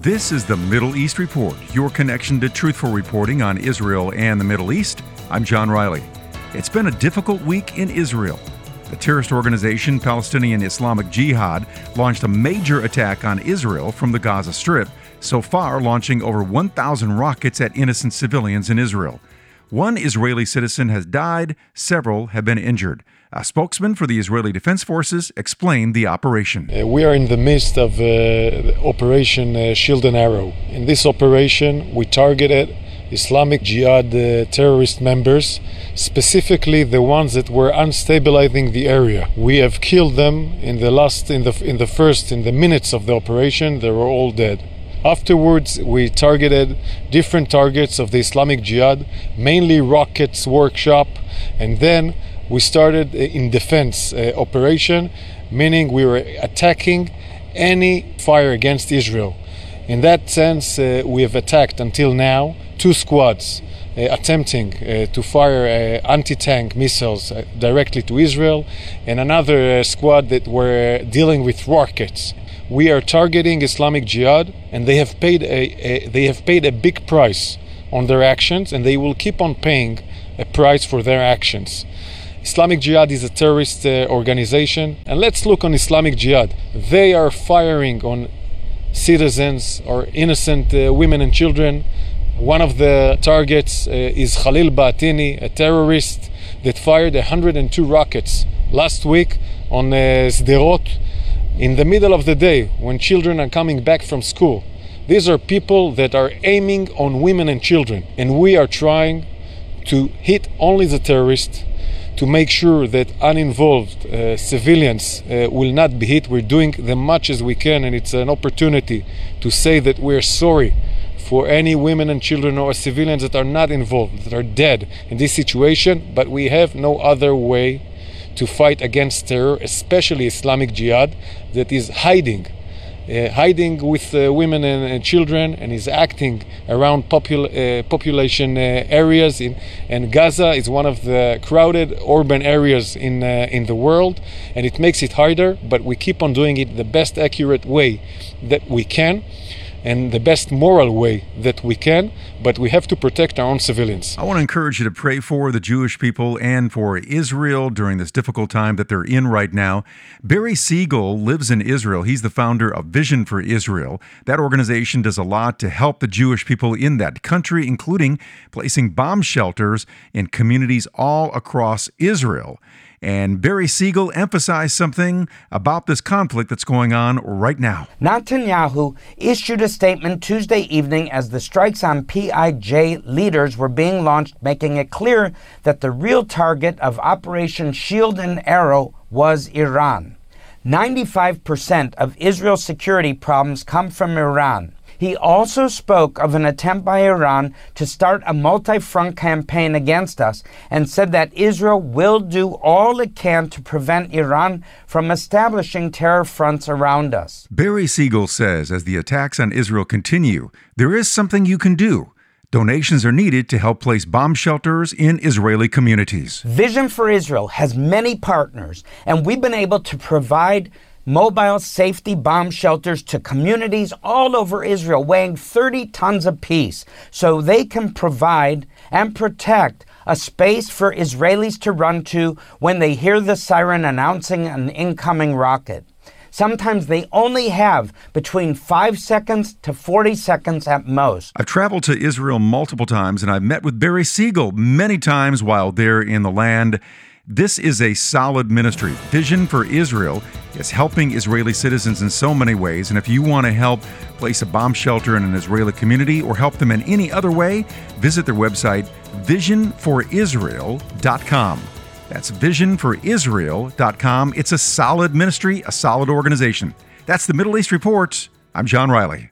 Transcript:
This is the Middle East Report, your connection to truthful reporting on Israel and the Middle East. I'm John Riley. It's been a difficult week in Israel. The terrorist organization Palestinian Islamic Jihad launched a major attack on Israel from the Gaza Strip, so far launching over 1,000 rockets at innocent civilians in Israel. One Israeli citizen has died, several have been injured. A spokesman for the Israeli Defense Forces explained the operation. Uh, we are in the midst of uh, Operation uh, Shield and Arrow. In this operation, we targeted Islamic Jihad uh, terrorist members, specifically the ones that were unstabilizing the area. We have killed them in the last, in the in the first, in the minutes of the operation. They were all dead. Afterwards, we targeted different targets of the Islamic Jihad, mainly rockets workshop, and then we started in defense uh, operation, meaning we were attacking any fire against Israel. In that sense, uh, we have attacked until now two squads uh, attempting uh, to fire uh, anti-tank missiles uh, directly to Israel, and another squad that were dealing with rockets. We are targeting Islamic Jihad, and they have paid a, a they have paid a big price on their actions, and they will keep on paying a price for their actions. Islamic Jihad is a terrorist uh, organization. And let's look on Islamic Jihad. They are firing on citizens or innocent uh, women and children. One of the targets uh, is Khalil Bahtini, a terrorist that fired 102 rockets last week on uh, Sderot in the middle of the day when children are coming back from school. These are people that are aiming on women and children, and we are trying to hit only the terrorists to make sure that uninvolved uh, civilians uh, will not be hit. We're doing the much as we can, and it's an opportunity to say that we're sorry for any women and children or civilians that are not involved, that are dead in this situation, but we have no other way to fight against terror, especially Islamic Jihad, that is hiding uh, hiding with uh, women and, and, children and is acting around popul- uh, population areas in and Gaza is one of the crowded urban areas in in the world and it makes it harder but we keep on doing it the best accurate way that we can and the best moral way that we can, but we have to protect our own civilians. I want to encourage you to pray for the Jewish people and for Israel during this difficult time that they're in right now. Barry Segal lives in Israel. He's the founder of Vision for Israel. That organization does a lot to help the Jewish people in that country, including placing bomb shelters in communities all across Israel. And Barry Segal emphasized something about this conflict that's going on right now. Netanyahu issued a statement Tuesday evening as the strikes on PIJ leaders were being launched, making it clear that the real target of Operation Shield and Arrow was Iran. 95% of Israel's security problems come from Iran. He also spoke of an attempt by Iran to start a multi front campaign against us and said that Israel will do all it can to prevent Iran from establishing terror fronts around us. Barry Segal says as the attacks on Israel continue, there is something you can do. Donations are needed to help place bomb shelters in Israeli communities. Vision for Israel has many partners, and we've been able to provide mobile safety bomb shelters to communities all over Israel, weighing 30 tons apiece, so they can provide and protect a space for Israelis to run to when they hear the siren announcing an incoming rocket. Sometimes they only have between five seconds to 40 seconds at most. I've traveled to Israel multiple times and I've met with Barry Segal many times while there in the land. This is a solid ministry. Vision for Israel is helping Israeli citizens in so many ways. And if you want to help place a bomb shelter in an Israeli community or help them in any other way, visit their website, visionforisrael.com. That's visionforisrael.com. It's a solid ministry, a solid organization. That's the Middle East Report. I'm John Riley.